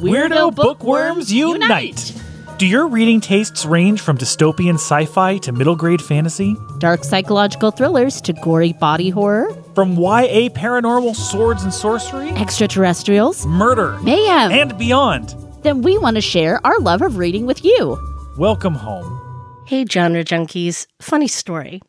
Weirdo bookworms unite! Do your reading tastes range from dystopian sci fi to middle grade fantasy? Dark psychological thrillers to gory body horror, From YA paranormal swords and sorcery, extraterrestrials, murder, mayhem. and beyond? then we want to share our love of reading with you. Welcome home. Hey, genre junkies. Funny story.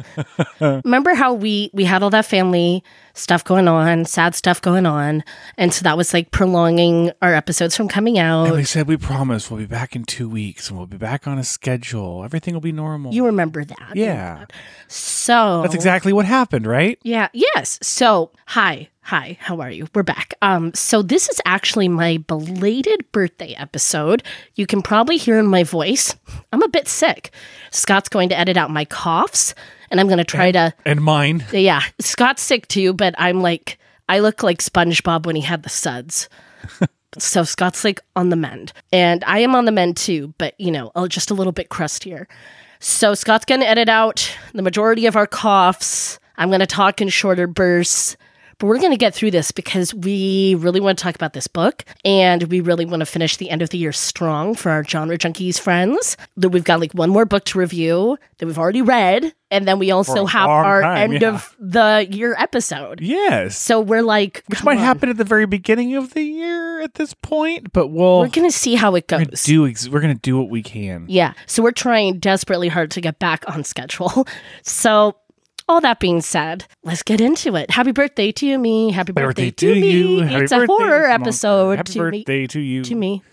Remember how we we had all that family stuff going on, sad stuff going on, and so that was like prolonging our episodes from coming And out. we said we promise we'll be back in two weeks and we'll be back on a schedule. Everything will be normal. You remember that? yeah, So that's exactly what happened, right? Yeah, yes. So, hi. Hi, how are you? We're back. Um so this is actually my belated birthday episode. You can probably hear in my voice. I'm a bit sick. Scott's going to edit out my coughs and I'm going to try to And mine. Yeah, Scott's sick too, but I'm like I look like SpongeBob when he had the suds. so Scott's like on the mend. And I am on the mend too, but you know, just a little bit crustier. So Scott's going to edit out the majority of our coughs. I'm going to talk in shorter bursts. But we're going to get through this because we really want to talk about this book and we really want to finish the end of the year strong for our genre junkies friends. That we've got like one more book to review that we've already read. And then we also have our time, end yeah. of the year episode. Yes. So we're like, Which might on. happen at the very beginning of the year at this point, but we'll We're going to see how it we're gonna goes. do ex- we're gonna do what we can. Yeah. So we're trying desperately hard to get back on schedule. So all that being said, let's get into it. Happy birthday to me. Happy birthday, birthday to, to me. you. Happy it's a horror episode Happy to me. birthday to you. To me.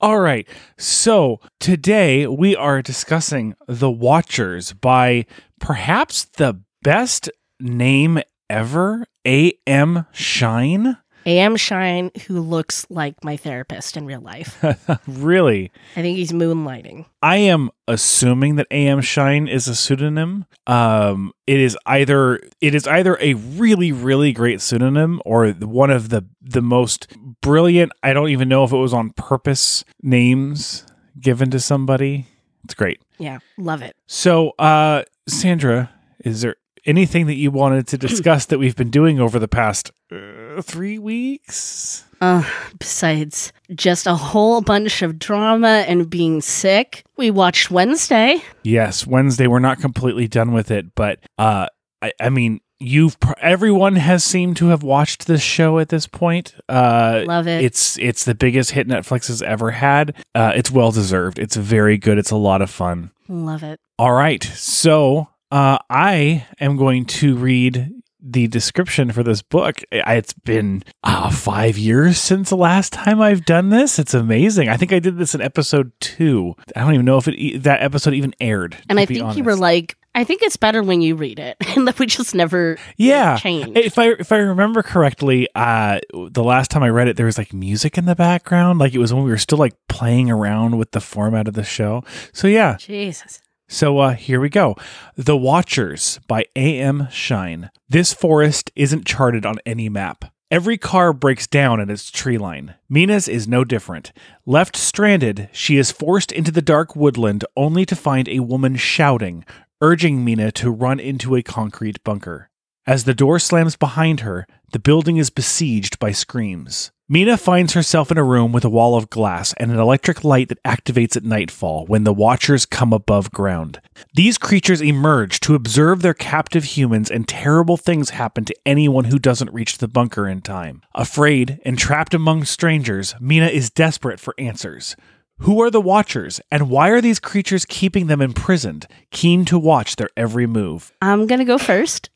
All right. So today we are discussing The Watchers by perhaps the best name ever, A.M. Shine. A.M. Shine, who looks like my therapist in real life. really? I think he's moonlighting. I am assuming that AM Shine is a pseudonym. Um, it is either it is either a really really great pseudonym or one of the the most brilliant. I don't even know if it was on purpose names given to somebody. It's great. Yeah, love it. So, uh, Sandra, is there anything that you wanted to discuss that we've been doing over the past uh, three weeks? Uh, besides just a whole bunch of drama and being sick, we watched Wednesday. Yes, Wednesday. We're not completely done with it, but uh, I, I mean, you've pr- everyone has seemed to have watched this show at this point. Uh, Love it. It's it's the biggest hit Netflix has ever had. Uh, it's well deserved. It's very good. It's a lot of fun. Love it. All right, so uh, I am going to read the description for this book. It's been uh, five years since the last time I've done this. It's amazing. I think I did this in episode two. I don't even know if it that episode even aired. And I think you were like, I think it's better when you read it. And that we just never yeah. change. If I if I remember correctly, uh, the last time I read it, there was like music in the background. Like it was when we were still like playing around with the format of the show. So yeah, Jesus. So uh, here we go. The Watchers by A.M. Shine. This forest isn't charted on any map. Every car breaks down at its tree line. Mina's is no different. Left stranded, she is forced into the dark woodland only to find a woman shouting, urging Mina to run into a concrete bunker. As the door slams behind her, the building is besieged by screams. Mina finds herself in a room with a wall of glass and an electric light that activates at nightfall when the Watchers come above ground. These creatures emerge to observe their captive humans, and terrible things happen to anyone who doesn't reach the bunker in time. Afraid and trapped among strangers, Mina is desperate for answers. Who are the Watchers, and why are these creatures keeping them imprisoned, keen to watch their every move? I'm going to go first.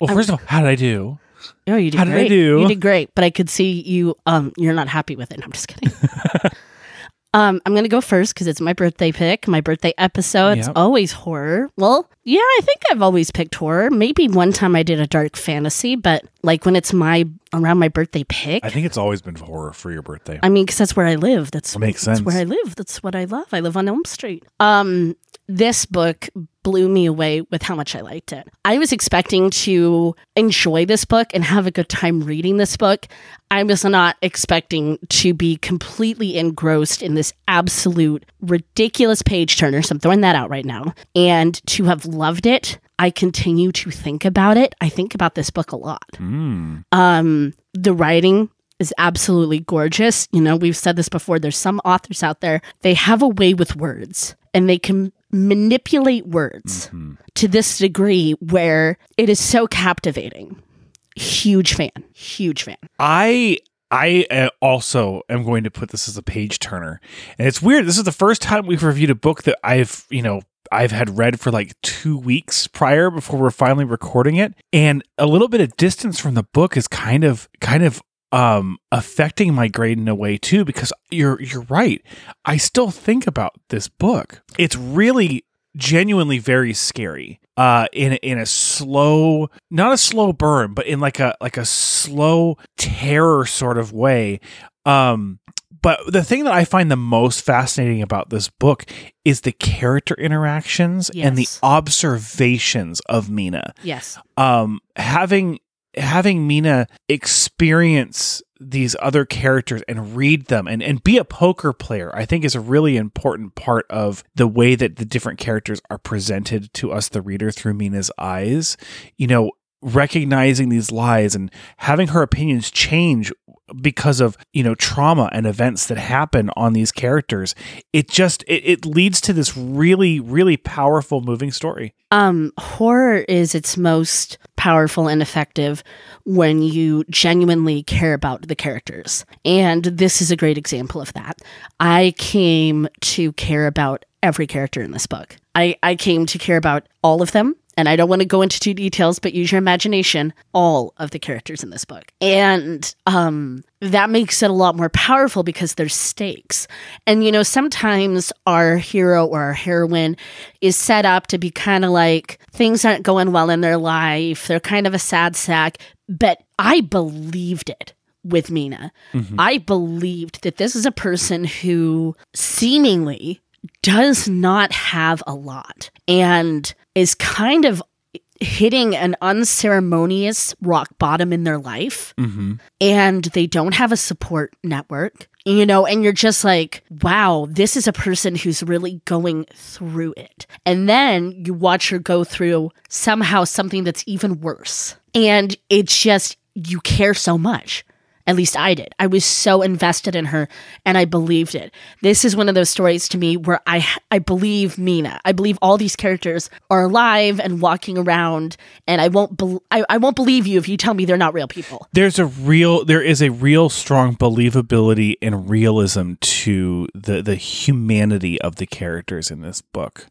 Well, first of all, how did I do? Oh, you did How did I great. do? You did great, but I could see you. Um, you're not happy with it. I'm just kidding. um, I'm gonna go first because it's my birthday pick, my birthday episode. It's always horror. Well, yeah, I think I've always picked horror. Maybe one time I did a dark fantasy, but like when it's my around my birthday pick. I think it's always been horror for your birthday. I mean, because that's where I live. That's That makes That's sense. where I live. That's what I love. I live on Elm Street. Um, this book blew me away with how much I liked it. I was expecting to enjoy this book and have a good time reading this book. I was not expecting to be completely engrossed in this absolute ridiculous page turner. So I'm throwing that out right now. And to have loved it, I continue to think about it. I think about this book a lot. Mm. Um, the writing is absolutely gorgeous. You know, we've said this before. There's some authors out there, they have a way with words and they can manipulate words to this degree where it is so captivating. Huge fan. Huge fan. I I uh, also am going to put this as a page turner, and it's weird. This is the first time we've reviewed a book that I've you know I've had read for like two weeks prior before we're finally recording it, and a little bit of distance from the book is kind of kind of um affecting my grade in a way too because you're you're right. I still think about this book. It's really genuinely very scary uh in in a slow not a slow burn but in like a like a slow terror sort of way um but the thing that I find the most fascinating about this book is the character interactions and the observations of Mina. Yes. Um having having Mina experience these other characters and read them and, and be a poker player, I think is a really important part of the way that the different characters are presented to us, the reader, through Mina's eyes. You know, recognizing these lies and having her opinions change because of you know trauma and events that happen on these characters it just it, it leads to this really really powerful moving story Um, horror is its most powerful and effective when you genuinely care about the characters. And this is a great example of that. I came to care about every character in this book. I, I came to care about all of them. And I don't want to go into too details, but use your imagination, all of the characters in this book. And um, that makes it a lot more powerful because there's stakes. And, you know, sometimes our hero or our heroine is set up to be kind of like things aren't going well in their life. They're kind of a sad sack. But I believed it with Mina. I believed that this is a person who seemingly does not have a lot and is kind of hitting an unceremonious rock bottom in their life mm-hmm. and they don't have a support network, you know, and you're just like, wow, this is a person who's really going through it. And then you watch her go through somehow something that's even worse. And it's just, you care so much. At least I did. I was so invested in her and I believed it. This is one of those stories to me where I I believe Mina. I believe all these characters are alive and walking around and I won't bel I, I won't believe you if you tell me they're not real people. there's a real there is a real strong believability and realism to the the humanity of the characters in this book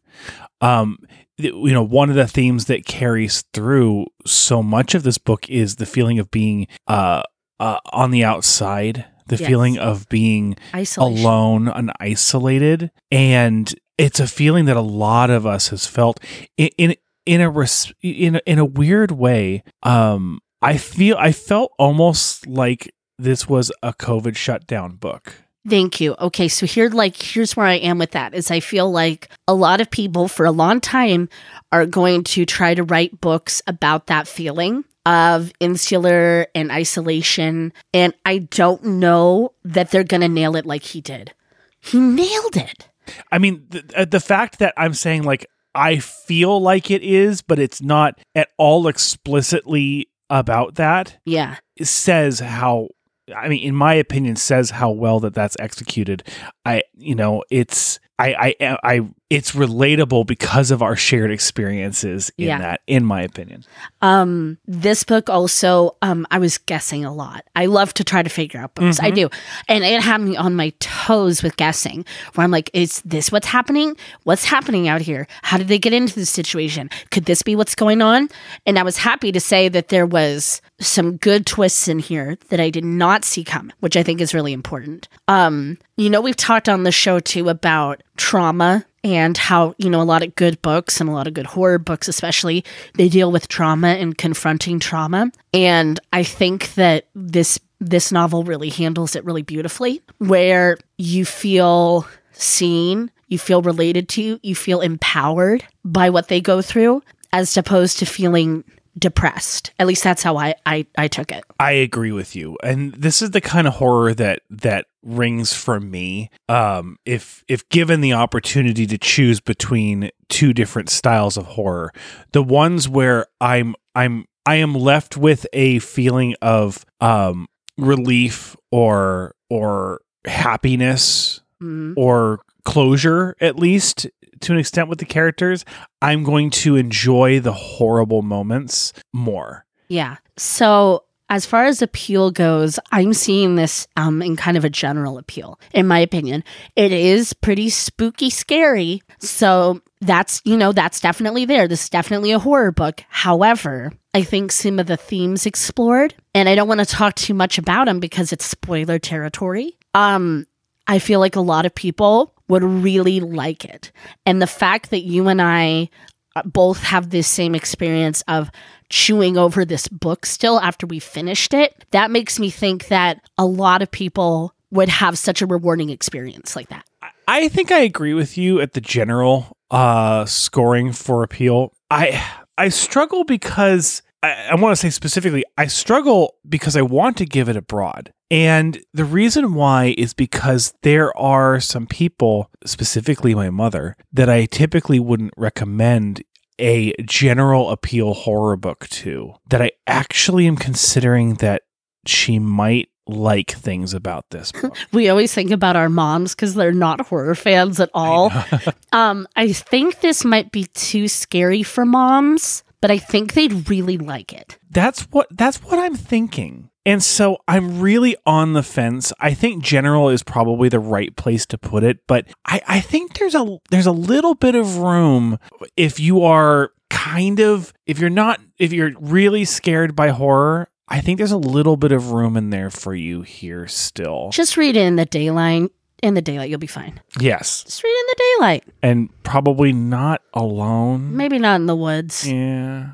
um you know one of the themes that carries through so much of this book is the feeling of being uh, uh on the outside the Yes. feeling of being Isolation. alone and isolated and it's a feeling that a lot of us has felt in in, in a res- in a, in a weird way um i feel i felt almost like this was a covid shutdown book Thank you. Okay, so here like here's where I am with that is I feel like a lot of people for a long time are going to try to write books about that feeling of insular and isolation and I don't know that they're going to nail it like he did. He nailed it. i mean the, uh, the fact that i'm saying like i feel like it is but it's not at all explicitly about that Yeah. says how I mean, in my opinion, says how well that that's executed. I, you know, it's I, I, I, it's relatable because of our shared experiences in Yeah. that, in my opinion. Um, this book also, um, I was guessing a lot. I love to try to figure out books. I do. And it had me on my toes with guessing, where I'm like, is this what's happening? What's happening out here? How did they get into this situation? Could this be what's going on? And I was happy to say that there was some good twists in here that I did not see come, which I think is really important. Um, you know, we've talked on the show too about trauma and how, you know, a lot of good books and a lot of good horror books, especially, they deal with trauma and confronting trauma. And I think that this this novel really handles it really beautifully, where you feel seen, you feel related to, you feel empowered by what they go through, as opposed to feeling depressed. At least that's how I I, I took it. I agree with you, and this is the kind of horror that that rings for me. Um, if if given the opportunity to choose between two different styles of horror, the ones where I'm I'm I am left with a feeling of um relief or or happiness Mhm. or closure at least to an extent with the characters, I'm going to enjoy the horrible moments more. Yeah. So as far as appeal goes, I'm seeing this um, in kind of a general appeal, in my opinion. It is pretty spooky, scary. So that's, you know, that's definitely there. This is definitely a horror book. However, I think some of the themes explored, and I don't want to talk too much about them because it's spoiler territory. Um, I feel like a lot of people would really like it. And the fact that you and I uh, both have this same experience of chewing over this book still after we finished it, that makes me think that a lot of people would have such a rewarding experience like that. I think I agree with you at the general uh scoring for appeal. I I struggle because I, I want to say specifically, I struggle because I want to give it a broad. And the reason why is because there are some people, specifically my mother, that I typically wouldn't recommend a general appeal horror book to, that I actually am considering that she might like things about this book. We always think about our moms because they're not horror fans at all. um, I think this might be too scary for moms, but I think they'd really like it. That's what that's what I'm thinking. And so I'm really on the fence. I think general is probably the right place to put it, but I, I think there's a there's a little bit of room if you are kind of if you're not if you're really scared by horror, I think there's a little bit of room in there for you here still. Just read in the daylight. In the daylight, you'll be fine. Yes. Just read in the daylight. And probably not alone. Maybe not in the woods. Yeah.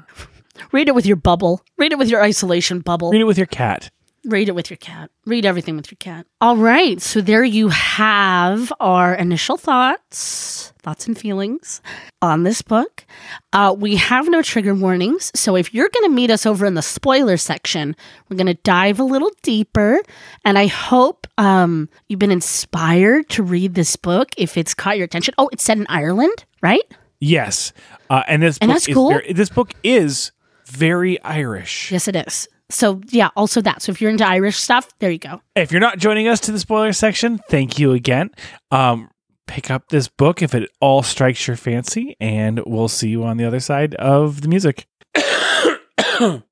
Read it with your bubble. Read it with your isolation bubble. Read it with your cat. Read it with your cat. Read everything with your cat. All right. So there you have our initial thoughts, thoughts and feelings on this book. Uh, we have no trigger warnings. So if you're going to meet us over in the spoiler section, we're going to dive a little deeper. And I hope um, you've been inspired to read this book if it's caught your attention. Oh, it's set in Ireland, right? Yes. Uh, and this And book that's is cool. very, this book is very Irish. Yes, it is. So yeah, also that. So if you're into Irish stuff, there you go. If you're not joining us to the spoiler section, thank you again. Um, pick up this book if it all strikes your fancy, and we'll see you on the other side of the music. the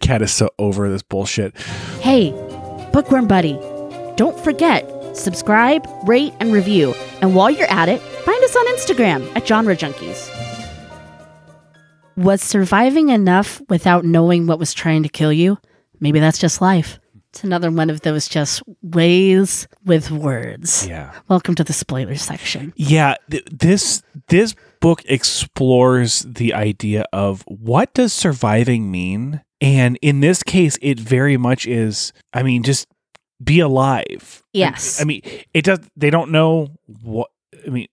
cat is so over this bullshit. Hey, Bookworm Buddy, don't forget, subscribe, rate, and review. And while you're at it, find us on Instagram at Genre Junkies. Was surviving enough without knowing what was trying to kill you? Maybe that's just life. It's another one of those just ways with words. Yeah. Welcome to the spoiler section. Yeah, th- this this book explores the idea of what does surviving mean? And in this case it very much is I mean just be alive. Yes. I mean, it does they don't know what I mean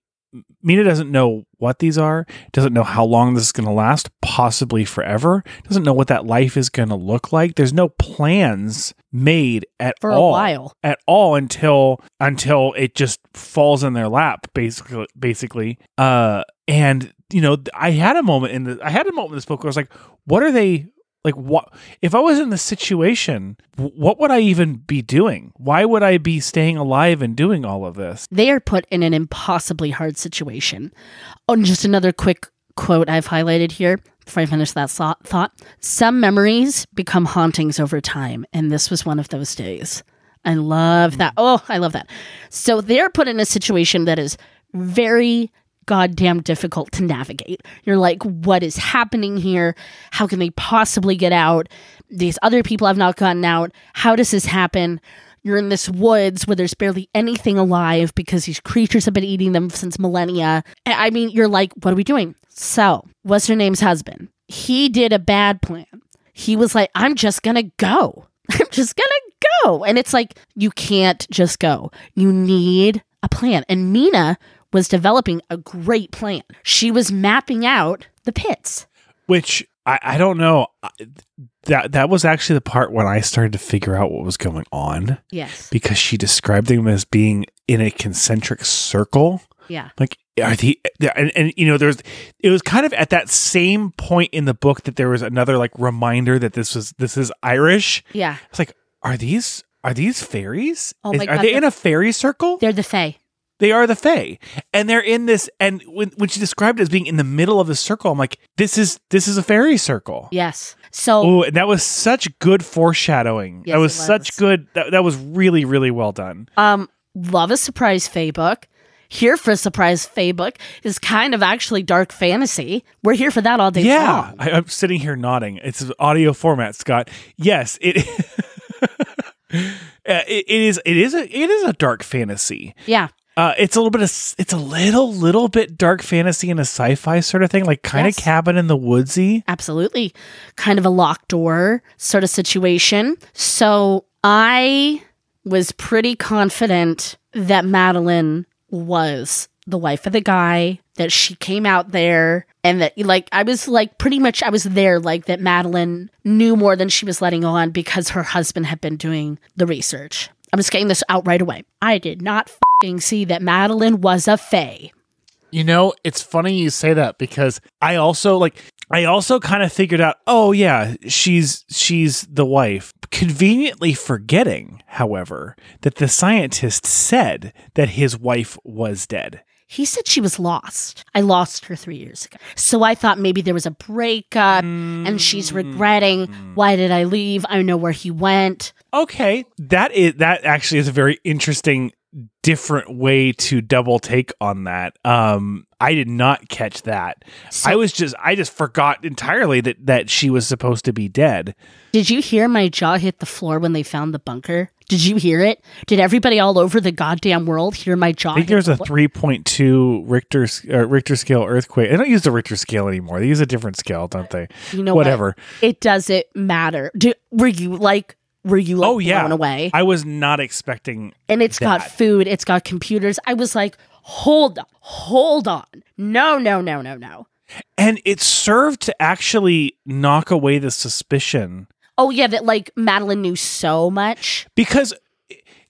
Mina doesn't know what these are, doesn't know how long this is going to last, possibly forever, doesn't know what that life is going to look like. There's no plans made at For a all while. at all until until it just falls in their lap basically basically uh and you know i had a moment in the i had a moment in this book where i was like what are they like what if i was in this situation what would i even be doing why would i be staying alive and doing all of this They are put in an impossibly hard situation. Oh, just another quick quote I've highlighted here before I finish that thought. Some memories become hauntings over time, and this was one of those days. I love that. Oh, I love that. So they're put in a situation that is very goddamn difficult to navigate. You're like, what is happening here? How can they possibly get out? These other people have not gotten out. How does this happen? You're in this woods where there's barely anything alive because these creatures have been eating them since millennia. I mean, you're like, what are we doing? So, what's her name's husband? He did a bad plan. He was like, I'm just gonna go. I'm just gonna go. And it's like, you can't just go. You need a plan. And Mina was developing a great plan. She was mapping out the pits. which i, I don't know that that was actually the part when i started to figure out what was going on Yes. because she described them as being in a concentric circle Yeah. like are the and, and you know there's it was kind of at that same point in the book that there was another like reminder that this was this is irish Yeah. it's like are these are these fairies? Oh Is- my are they in a fairy circle? They're the Fae. They are the Fae, and they're in this. And when when she described it as being in the middle of the circle, I'm like, this is this is a fairy circle. Yes. So Oh, and that was such good foreshadowing. Yes, that was, it was. such good. That, that was really really well done. Um, love a surprise Fae book. Here for a surprise Fae book is kind of actually dark fantasy. We're here for that all day Yeah, long. I, I'm sitting here nodding. It's an audio format, Scott. Yes, it. Uh, it, it is. It is a. It is a dark fantasy. Yeah. Uh, it's a little bit of. It's a little, little bit dark fantasy and a sci-fi sort of thing, like kind Yes. of cabin in the woodsy. Absolutely. Kind of a locked door sort of situation. So I was pretty confident that Madeline was the wife of the guy, that she came out there, and that, like, I was like, pretty much, I was there, like, that Madeline knew more than she was letting on because her husband had been doing the research. I'm just getting this out right away. I did not see that Madeline was a fae. You know, it's funny you say that because I also like I also kind of figured out, oh yeah, she's she's the wife. Conveniently forgetting, however, that the scientist said that his wife was dead. He said she was lost. I lost her three years ago. So I thought maybe there was a breakup and she's regretting, mm. why did I leave? I know where he went. Okay, that is that actually is a very interesting different way to double take on that. Um I did not catch that. So- I was just I just forgot entirely that that she was supposed to be dead. Did you hear my jaw hit the floor when they found the bunker? Did you hear it? Did everybody all over the goddamn world hear my jaw? I think there's the a floor? 3.2 Richter uh, Richter scale earthquake. They don't use the Richter scale anymore. They use a different scale, don't they? You know what? Whatever. It doesn't matter. Do, were you like? Were you like Oh, yeah. blown away? I was not expecting. and it's got food. It's got computers. I was like, hold on, hold on. No, no, no, no, no. And it served to actually knock away the suspicion Oh yeah, that like Madeline knew so much. because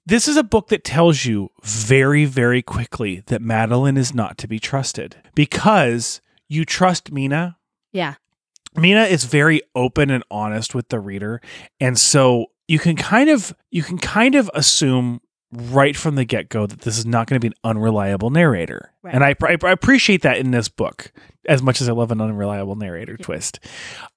this is a book that tells you very, very quickly that Madeline is not to be trusted because you trust Mina. Yeah. Mina is very open and honest with the reader, and so you can kind of you can kind of assume right from the get go that this is not going to be an unreliable narrator, Right. and I, I, I appreciate that in this book as much as I love an unreliable narrator twist.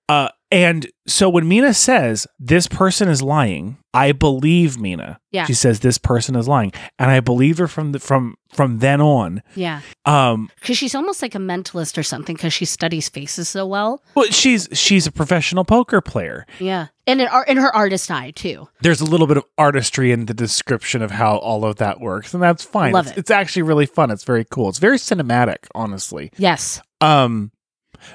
Uh, and so when Mina says this person is lying, I believe Mina. Yeah. She says this person is lying, and I believe her from the from from then on. Yeah. Um, Because she's almost like a mentalist or something because she studies faces so well. well, she's she's a professional poker player. Yeah. And in, in her artist eye, too. there's a little bit of artistry in the description of how all of that works, and that's fine. Love it's, it. it's actually really fun. It's very cool. It's very cinematic, honestly. Yes. Um,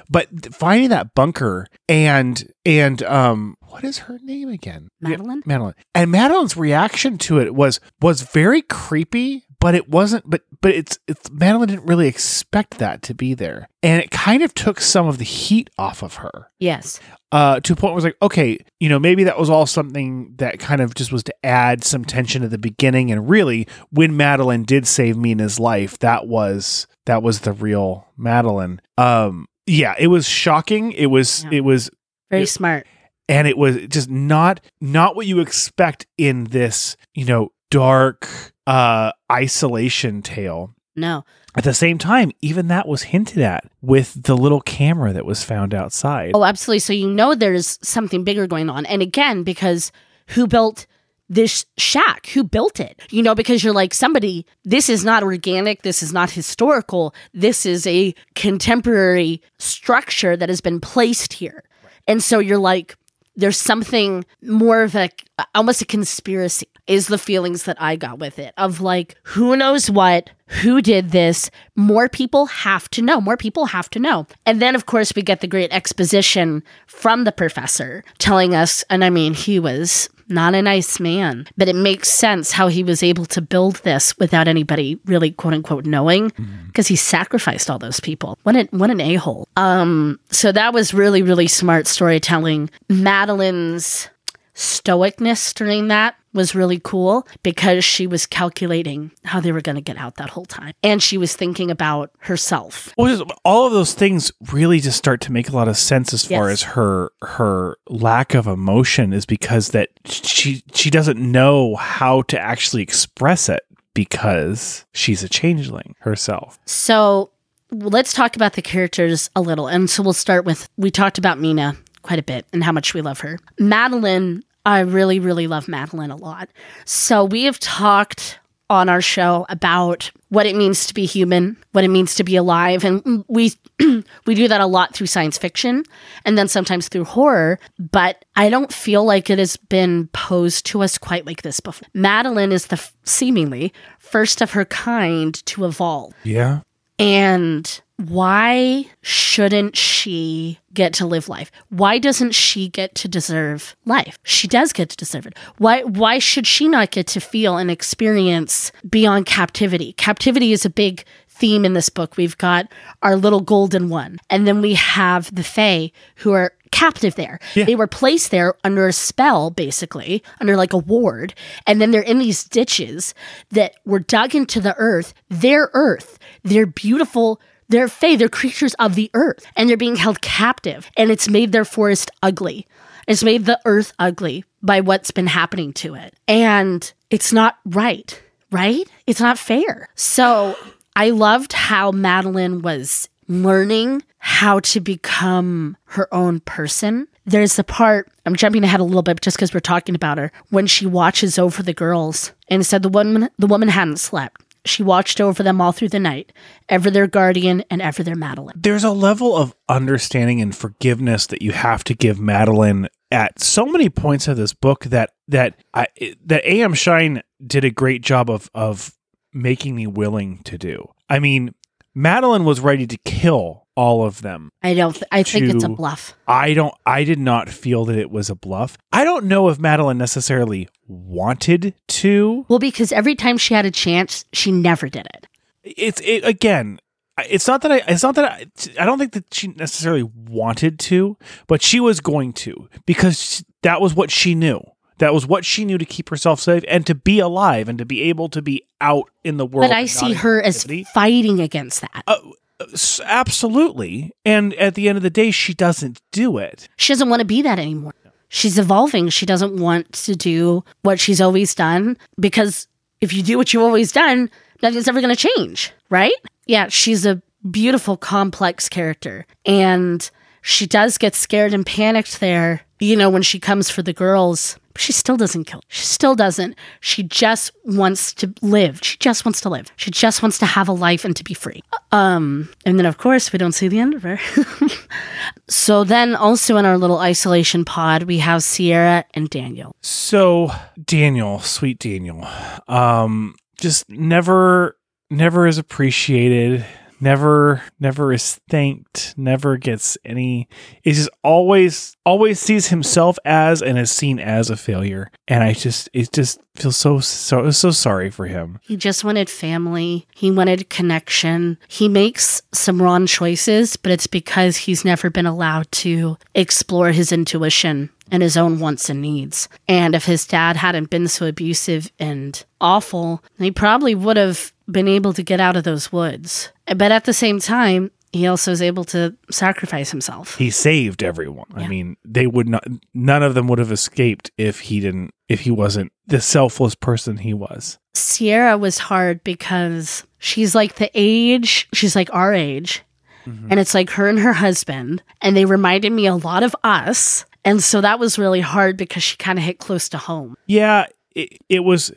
but finding that bunker and and um, what is her name again? Yeah, Madeline? Madeline. And Madeline's reaction to it was was very creepy, but it wasn't. But but it's it's Madeline didn't really expect that to be there, and it kind of took some of the heat off of her Yes. uh, to a point where it's like, okay, you know, maybe that was all something that kind of just was to add some tension at the beginning. And really, when Madeline did save Mina's life, that was that was the real Madeline. Um, yeah, it was shocking. It was Yeah. it was Very Yeah. smart. and it was just not not what you expect in this, you know, dark uh isolation tale. No. At the same time, even that was hinted at with the little camera that was found outside. Oh, absolutely. So you know there's something bigger going on. And again, because who built this shack? Who built it? You know, because you're like, somebody, this is not organic. This is not historical. This is a contemporary structure that has been placed here. And so you're like, there's something more of a almost a conspiracy is the feelings that I got with it of like who knows what who did this? More people have to know more people have to know. And then of course we get the great exposition from the professor telling us and I mean he was not a nice man but it makes sense how he was able to build this without anybody really quote unquote knowing because he sacrificed all those people. What an what an a-hole. Um so that was really really smart storytelling. Madeline's stoicness during that was really cool because she was calculating how they were going to get out that whole time. And she was thinking about herself. Well, just- all of those things really just start to make a lot of sense as far Yes. as her her lack of emotion is because that she she doesn't know how to actually express it because she's a changeling herself. So let's talk about the characters a little. And so we'll start with we talked about Mina quite a bit and how much we love her. Madeline, I really, really love Madeline a lot. So we have talked on our show about what it means to be human, what it means to be alive, and we we do that a lot through science fiction and then sometimes through horror, but I don't feel like it has been posed to us quite like this before. Madeline is the f- seemingly first of her kind to evolve. Yeah. And why shouldn't she get to live life? Why doesn't she get to deserve life? She does get to deserve it. Why why should she not get to feel and experience beyond captivity? Captivity is a big theme in this book. We've got our little golden one, and then we have the Fae who are captive there. They were placed there under a spell, basically, under like a ward. And then they're in these ditches that were dug into the earth, their earth. They're beautiful. They're fae, they're creatures of the earth, and they're being held captive. And it's made their forest ugly. It's made the earth ugly by what's been happening to it. And it's not right, right? It's not fair. So I loved how Madeline was learning how to become her own person. There's the part, I'm jumping ahead a little bit just because we're talking about her, when she watches over the girls and said the woman the woman hadn't slept. She watched over them all through the night, ever their guardian and ever their Madeline. There's a level of understanding and forgiveness that you have to give Madeline at so many points of this book that that I that AM Shine did a great job of of making me willing to do. I mean, Madeline was ready to kill all of them. I don't th- I think it's a bluff. I don't I did not feel that it was a bluff. I don't know if Madeline necessarily wanted to. Well, because every time she had a chance, she never did it. It's it again, it's not that I it's not that I, I don't think that she necessarily wanted to, but she was going to because that was what she knew. That was what she knew to keep herself safe and to be alive and to be able to be out in the world. But I see her as fighting against that. Uh, absolutely. And at the end of the day, she doesn't do it. She doesn't want to be that anymore. She's evolving. She doesn't want to do what she's always done because if you do what you've always done, nothing's ever going to change, right? Yeah, she's a beautiful, complex character. And she does get scared and panicked there, you know, when she comes for the girls. But she still doesn't kill. She still doesn't. She just wants to live. She just wants to live. She just wants to have a life and to be free. Um, and then of course we don't see the end of her. So then also in our little isolation pod, we have Ciara and Daniel. So Daniel, sweet Daniel, um, just never, never is appreciated. Never, never is thanked. Never gets any. Is just always, always sees himself as and is seen as a failure. And I just, it just feels so, so, so sorry for him. He just wanted family. He wanted connection. He makes some wrong choices, but it's because he's never been allowed to explore his intuition and his own wants and needs. And if his dad hadn't been so abusive and awful, he probably would have been able to get out of those woods. But at the same time, he also is able to sacrifice himself. He saved everyone. I mean, they would not. None of them would have escaped if he didn't. If he wasn't the selfless person he was. Ciara was hard because she's like the age, she's like our age. Mm-hmm. And it's like her and her husband. And they reminded me a lot of us. And so that was really hard because she kind of hit close to home. Yeah, it, it was.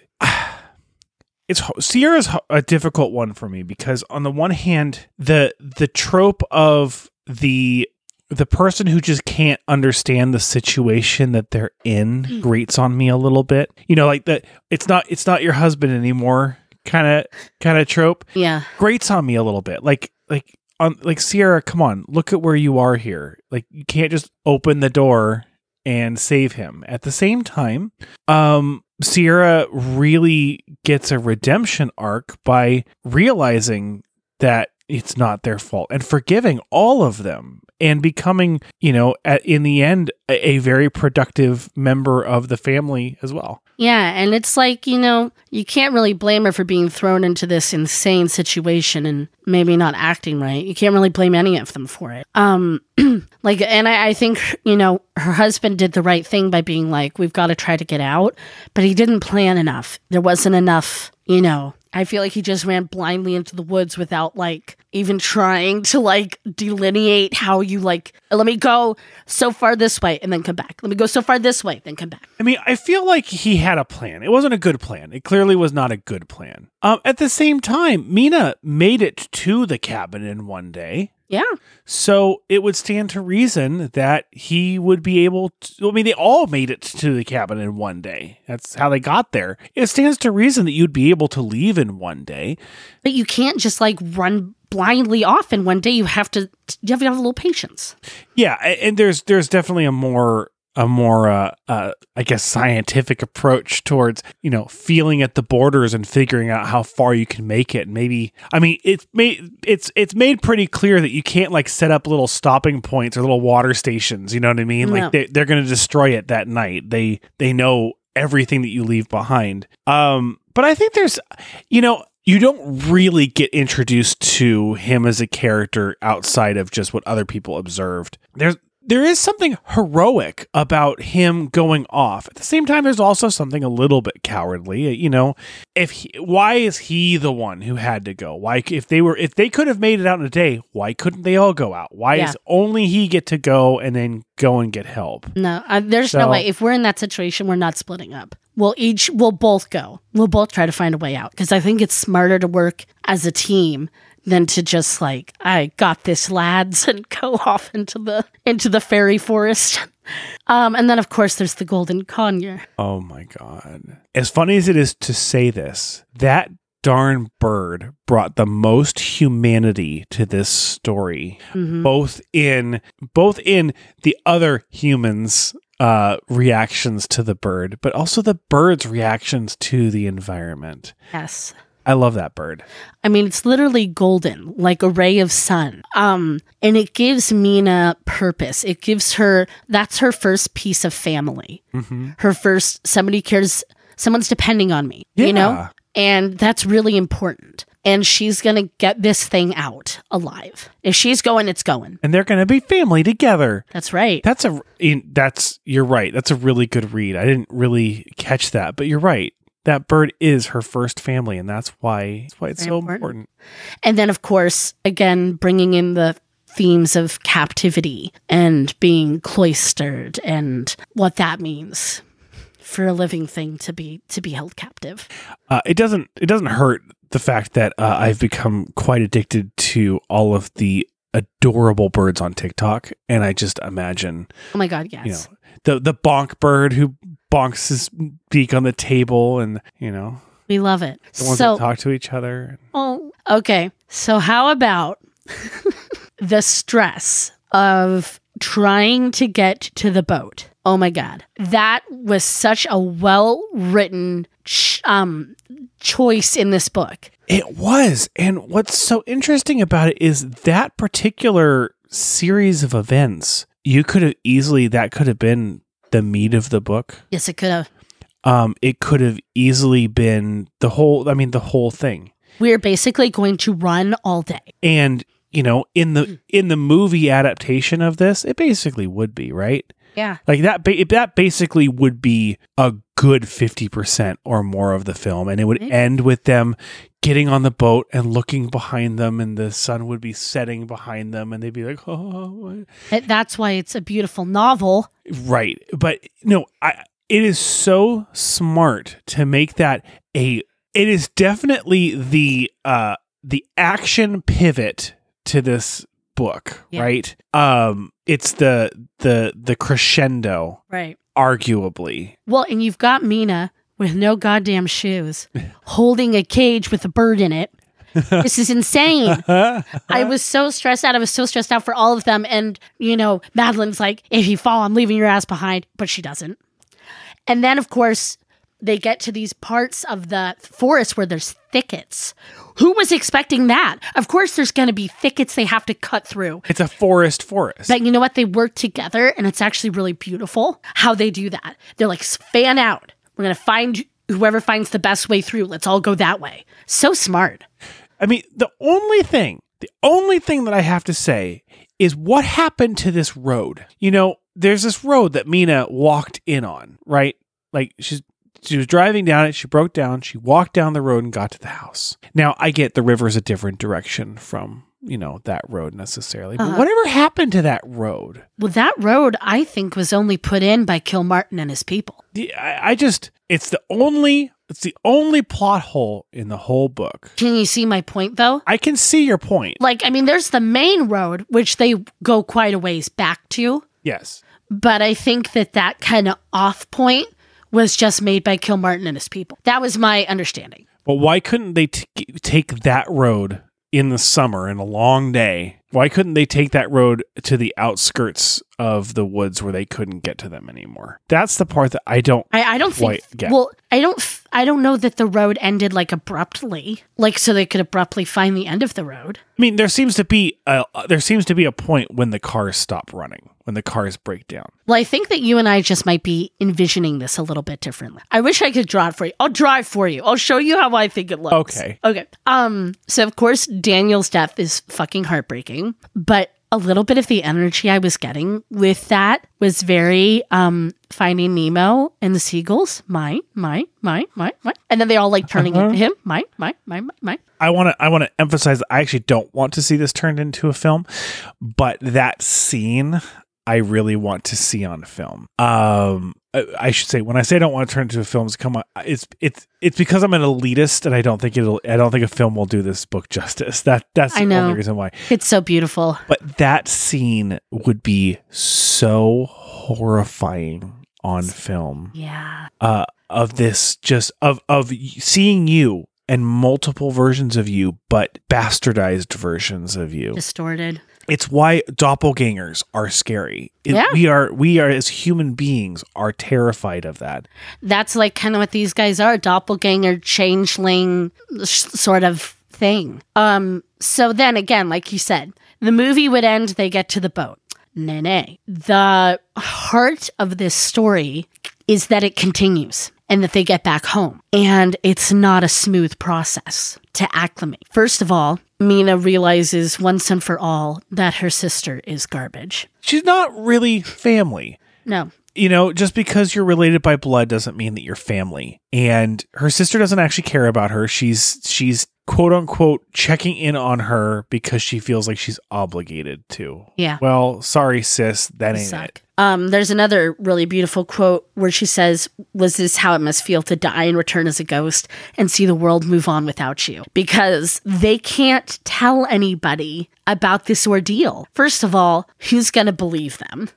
It's Ciara's a difficult one for me because on the one hand, the the trope of the the person who just can't understand the situation that they're in mm. grates on me a little bit. You know, like that. It's not it's not your husband anymore. Kind of kind of trope Yeah. grates on me a little bit. Like like on like Ciara, come on, look at where you are here. Like you can't just open the door and save him. At the same time, um Ciara really gets a redemption arc by realizing that it's not their fault and forgiving all of them and becoming, you know, at, in the end, a, a very productive member of the family as well. Yeah, and it's like, you know, you can't really blame her for being thrown into this insane situation and maybe not acting right. You can't really blame any of them for it. Um like and I, I think, you know, her husband did the right thing by being like, We've got to try to get out, but he didn't plan enough. There wasn't enough, you know, I feel like he just ran blindly into the woods without like even trying to like delineate how you like let me go so far this way and then come back. Let me go so far this way, then come back. I mean, I feel like he had a plan. It wasn't a good plan. It clearly was not a good plan. Um, at the same time, Mina made it to the cabin in one day. Yeah. So it would stand to reason that he would be able to. I mean, they all made it to the cabin in one day. That's how they got there. It stands to reason that you'd be able to leave in one day. But you can't just like run blindly off in one day. You have to you have to have a little patience. Yeah, and there's there's definitely a more a more uh, uh, I guess scientific approach towards you know feeling at the borders and figuring out how far you can make it. Maybe I mean it's made it's it's made pretty clear that you can't like set up little stopping points or little water stations. You know what I mean? No. Like they, they're going to destroy it that night. They they know everything that you leave behind. Um, but I think there's you know you don't really get introduced to him as a character outside of just what other people observed. There's there is something heroic about him going off. At the same time, there's also something a little bit cowardly. You know, if he, why is he the one who had to go? Why, if they were, if they could have made it out in a day, why couldn't they all go out? Why Yeah. is only he get to go and then go and get help? No, uh, there's So- no way. If we're in that situation, we're not splitting up. We'll each, we'll both go. We'll both try to find a way out because I think it's smarter to work as a team than to just like, I got this, lads, and go off into the into the fairy forest. Um, and then of course there's the golden conure. Oh my god! As funny as it is to say this, that darn bird brought the most humanity to this story Mhm. both in both in the other humans uh reactions to the bird but also the bird's reactions to the environment Yes. I love that bird I mean, it's literally golden, like a ray of sun. Um, and it gives Mina purpose. It gives her that's her first piece of family. mm-hmm. Her first somebody cares, someone's depending on me. You know? And that's really important. And she's gonna get this thing out alive. If she's going, it's going. and they're gonna be family together That's right. that's a that's you're right that's a really good read i didn't really catch that but you're right that bird is her first family and that's why that's why it's Very so important. important And then, of course, again, bringing in the themes of captivity and being cloistered and what that means for a living thing to be to be held captive. Uh, it doesn't it doesn't hurt the fact that uh, I've become quite addicted to all of the adorable birds on TikTok, and I just imagine Oh my god, yes. you know the the bonk bird who bonks his beak on the table, and you know we love it. the ones So, that talk to each other. oh, okay. So how about the stress of trying to get to the boat? Oh my god. That was such a well-written ch- um choice in this book. It was, and what's so interesting about it is that particular series of events. You could have easily that could have been the meat of the book. Yes, it could have. Um, it could have easily been the whole. I mean, the whole thing. We're basically going to run all day. and you know in the in the movie adaptation of this it basically would be right Yeah. like that ba- that basically would be a good 50% or more of the film and it would end with them getting on the boat and looking behind them and the sun would be setting behind them and they'd be like oh what?" That's why it's a beautiful novel. right but no i it is so smart to make that a it is definitely the uh the action pivot to this book Yeah. right um it's the the the crescendo Right. arguably Well, and you've got Mina with no goddamn shoes holding a cage with a bird in it. this is insane. I was so stressed out. I was so stressed out for all of them. And, you know, Madeline's like, if you fall, I'm leaving your ass behind. But she doesn't. And then, of course, they get to these parts of the forest where there's thickets. Who was expecting that? Of course, there's going to be thickets they have to cut through. It's a forest forest. But you know what? They work together and it's actually really beautiful how they do that. They're like, fan out. We're going to find whoever finds the best way through. Let's all go that way. So smart. I mean, the only thing, the only thing that I have to say is what happened to this road? You know, there's this road that Mina walked in on, right? Like she's she was driving down it, she broke down, she walked down the road and got to the house. Now, I get the river's a different direction from, you know, that road necessarily. But Uh-huh. whatever happened to that road? Well, that road, I think, was only put in by Kilmartin and his people. I, I just it's the only it's the only plot hole in the whole book. Can you see my point, though? I can see your point. Like, I mean, there's the main road, which they go quite a ways back to. Yes. But I think that that kind of off point was just made by Kilmartin and his people. That was my understanding. But why couldn't they t- take that road in the summer in a long day? Why couldn't they take that road to the outskirts of the woods where they couldn't get to them anymore? That's the part that I don't. I, I don't think. Get. Well, I don't. I don't know that the road ended like abruptly, like so they could abruptly find the end of the road. I mean, there seems to be a there seems to be a point when the cars stop running, when the cars break down. Well, I think that you and I just might be envisioning this a little bit differently. I wish I could draw it for you. I'll draw it for you. I'll show you how I think it looks. Okay. Okay. Um. So of course Daniel's death is fucking heartbreaking, but a little bit of the energy I was getting with that was very um Finding Nemo and the seagulls. Mine, mine, mine, mine, mine, and then they all like turning into him. Mine, mine, mine, mine, mine. I want to I want to emphasize I actually don't want to see this turned into a film, but that scene I really want to see on film. Um I I should say when I say I don't want to turn it into a film, it's come on it's it's it's because I'm an elitist and I don't think it'll I don't think a film will do this book justice. That that's the I know. only reason why. It's so beautiful. But that scene would be so horrifying on film. Yeah. uh, of this just of of seeing you and multiple versions of you, but bastardized versions of you. Distorted. It's why doppelgangers are scary. It- Yeah. We are we are as human beings are terrified of that. That's like kind of what these guys are doppelganger, changeling sh- sort of thing. Um, so then again, like you said, the movie would end, they get to the boat. Nay, nay. The heart of this story is that it continues and that they get back home. And it's not a smooth process to acclimate. First of all, Mina realizes once and for all that her sister is garbage. She's not really family. No, You know, just because you're related by blood doesn't mean that you're family. And her sister doesn't actually care about her. She's she's quote unquote checking in on her because she feels like she's obligated to. yeah. Well, sorry, sis, that ain't suck. it. Um, there's another really beautiful quote where she says, Was this how it must feel to die and return as a ghost and see the world move on without you? Because they can't tell anybody about this ordeal. First of all, who's going to believe them?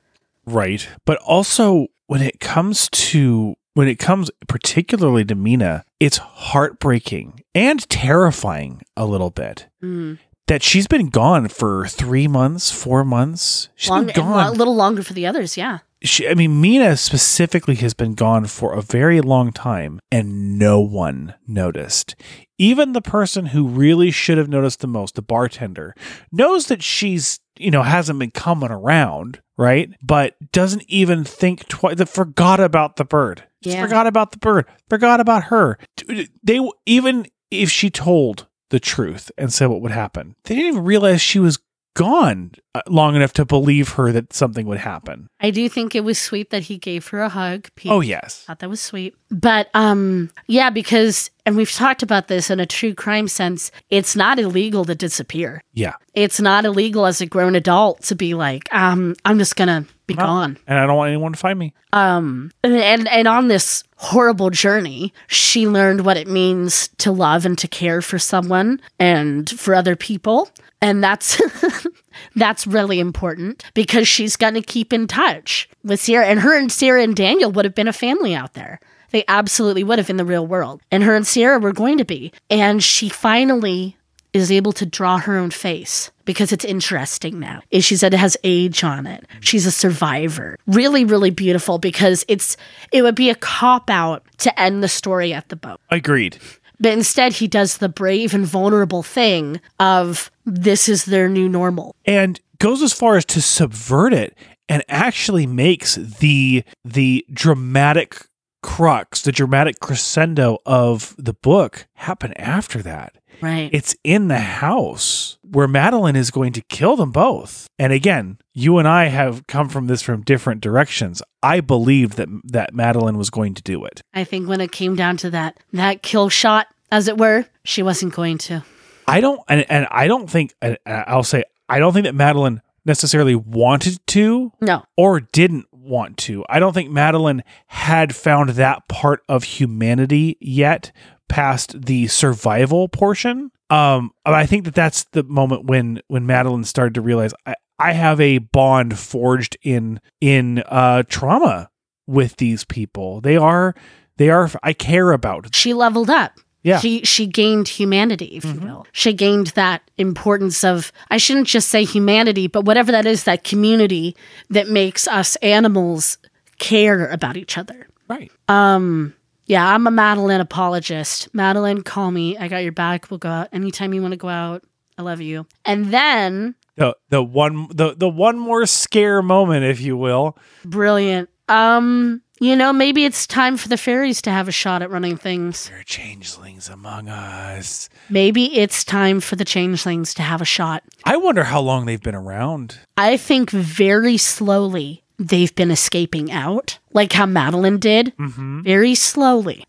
Right. But also when it comes to when it comes particularly to Mina, it's heartbreaking and terrifying a little bit. Mm. That she's been gone for three months, four months. She's Long, been gone. a little longer for the others, yeah. she, I mean, Mina specifically has been gone for a very long time and no one noticed. Even the person who really should have noticed the most, the bartender, knows that she's, you know, hasn't been coming around, right? But doesn't even think twice, that forgot about the bird. Just Yeah. forgot about the bird, forgot about her. They, even if she told the truth and said what would happen, they didn't even realize she was gone uh, long enough to believe her that something would happen. I do think it was sweet that he gave her a hug. Pete Oh yes. thought that was sweet. But um yeah, because and we've talked about this in a true crime sense, it's not illegal to disappear. Yeah. It's not illegal as a grown adult to be like, um, I'm just gonna be gone. And I don't want anyone to find me. Um and and on this horrible journey, she learned what it means to love and to care for someone and for other people. And that's that's really important because she's gonna keep in touch with Ciara. And her and Ciara and Daniel would have been a family out there. They absolutely would have in the real world. And her and Ciara were going to be. And she finally is able to draw her own face because it's interesting now. She said it has age on it. She's a survivor. Really, really beautiful because it's it would be a cop out to end the story at the boat. Agreed. But instead he does the brave and vulnerable thing of this is their new normal. And goes as far as to subvert it and actually makes the the dramatic crux, the dramatic crescendo of the book happen after that. Right. It's in the house where Madeline is going to kill them both. And again, you and I have come from this from different directions. I believed that that Madeline was going to do it. I think when it came down to that that kill shot, as it were, she wasn't going to. I don't, and, and I don't think, and I'll say, I don't think that Madeline necessarily wanted to No. or didn't want to. I don't think Madeline had found that part of humanity yet past the survival portion. Um, I think that that's the moment when when Madeline started to realize I, I have a bond forged in in uh, trauma with these people. They are they are I care about. She leveled up. Yeah. She she gained humanity, if Mhm. you will. She gained that importance of I shouldn't just say humanity, but whatever that is, that community that makes us animals care about each other. Right. Um yeah, I'm a Madeline apologist. Madeline, call me. I got your back. We'll go out anytime you want to go out. I love you. And then The the one the the one more scare moment, if you will. brilliant. Um, you know, maybe it's time for the fairies to have a shot at running things. There are changelings among us. Maybe it's time for the changelings to have a shot. I wonder how long they've been around. I think very slowly they've been escaping out, like how Madeline did. Mm-hmm. Very slowly.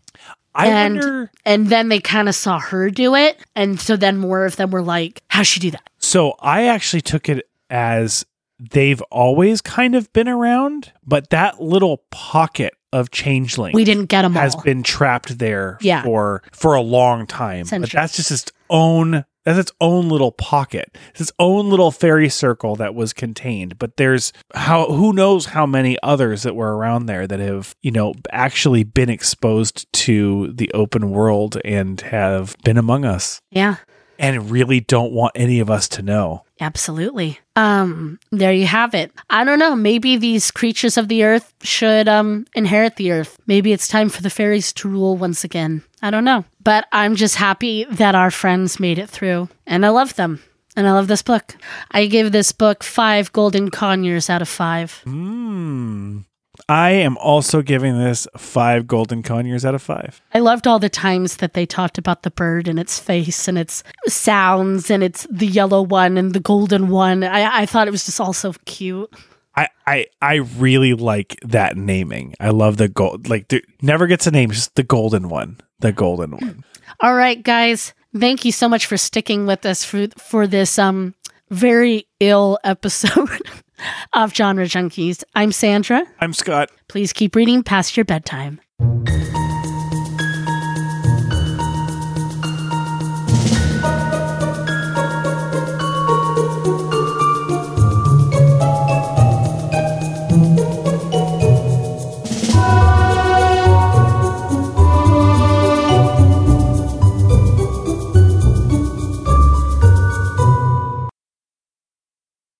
I And- wonder. And then they kind of saw her do it. And so then more of them were like, how'd she do that? So I actually took it as they've always kind of been around, but that little pocket of changeling We didn't get them has all. been trapped there Yeah. for for a long time. But that's just its own that's its own little pocket. It's its own little fairy circle that was contained. But there's how who knows how many others that were around there that have, you know, actually been exposed to the open world and have been among us yeah, and really don't want any of us to know. Absolutely. Um, there you have it. I don't know. Maybe these creatures of the earth should um inherit the earth. Maybe it's time for the fairies to rule once again. I don't know. But I'm just happy that our friends made it through. And I love them. And I love this book. I give this book five golden conures out of five. Hmm. I am also giving this five golden conures out of five. I loved all the times that they talked about the bird and its face and its sounds and it's the yellow one and the golden one. I, I thought it was just all so cute. I, I I really like that naming. I love the gold. Like, there, never gets a name, just the golden one. The golden one. All right, guys. Thank you so much for sticking with us for for this um very ill episode of Genre Junkies. I'm Sandra. I'm Scott. Please keep reading past your bedtime.